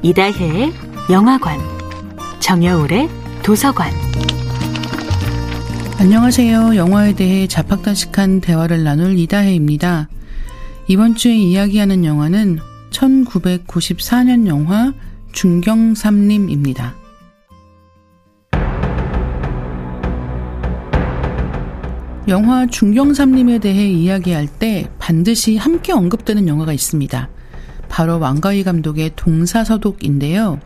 이다혜의 영화관, 정여울의 도서관. 안녕하세요. 영화에 대해 자팍다식한 대화를 나눌 이다혜입니다. 이번 주에 이야기하는 영화는 1994년 영화 중경삼림입니다. 영화 중경삼림에 대해 이야기할 때 반드시 함께 언급되는 영화가 있습니다. 바로 왕가위 감독의 동사서독인데요.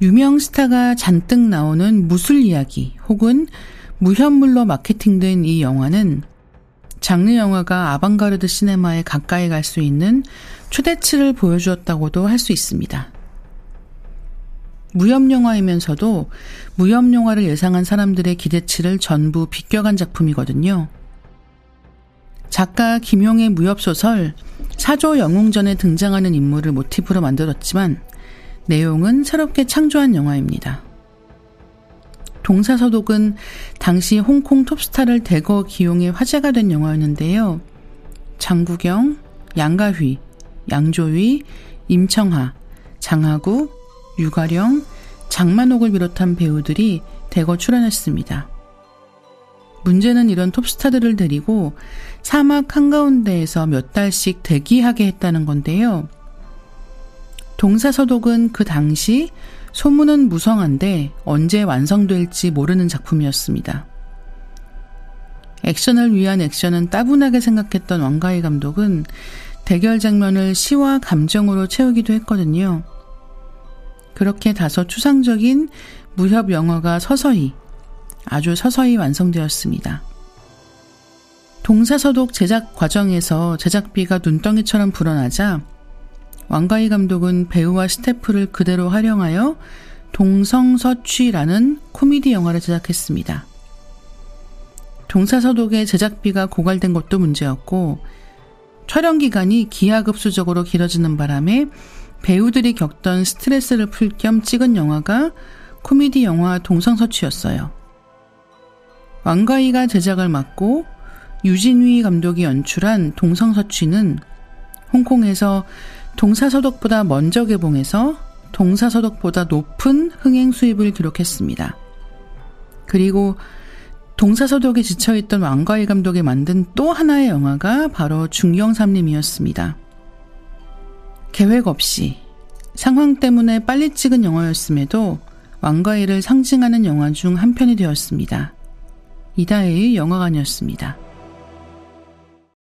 유명 스타가 잔뜩 나오는 무술 이야기 혹은 무현물로 마케팅된 이 영화는 장르 영화가 아방가르드 시네마에 가까이 갈 수 있는 초대치를 보여주었다고도 할 수 있습니다. 무협 영화이면서도 무협 영화를 예상한 사람들의 기대치를 전부 비껴간 작품이거든요. 작가 김용의 무협 소설 사조 영웅전에 등장하는 인물을 모티프로 만들었지만 내용은 새롭게 창조한 영화입니다. 동사서독은 당시 홍콩 톱스타를 대거 기용해 화제가 된 영화였는데요. 장구경, 양가휘, 양조위, 임청하, 장하구, 유가령, 장만옥을 비롯한 배우들이 대거 출연했습니다. 문제는 이런 톱스타들을 데리고 사막 한가운데에서 몇 달씩 대기하게 했다는 건데요. 동사서독은 그 당시 소문은 무성한데 언제 완성될지 모르는 작품이었습니다. 액션을 위한 액션은 따분하게 생각했던 왕가희 감독은 대결 장면을 시와 감정으로 채우기도 했거든요. 그렇게 다소 추상적인 무협 영화가 서서히, 아주 서서히 완성되었습니다. 동사서독 제작 과정에서 제작비가 눈덩이처럼 불어나자 왕가희 감독은 배우와 스태프를 그대로 활용하여 동성서취라는 코미디 영화를 제작했습니다. 동사서독의 제작비가 고갈된 것도 문제였고 촬영 기간이 기하급수적으로 길어지는 바람에 배우들이 겪던 스트레스를 풀 겸 찍은 영화가 코미디 영화 동성서취였어요. 왕가희가 제작을 맡고 유진휘 감독이 연출한 동성서취는 홍콩에서 동사서독보다 먼저 개봉해서 동사서독보다 높은 흥행 수입을 기록했습니다. 그리고 동사서독에 지쳐있던 왕가희 감독이 만든 또 하나의 영화가 바로 중경삼림이었습니다. 계획 없이 상황 때문에 빨리 찍은 영화였음에도 왕가희를 상징하는 영화 중 한 편이 되었습니다. 이다혜의 영화관이었습니다.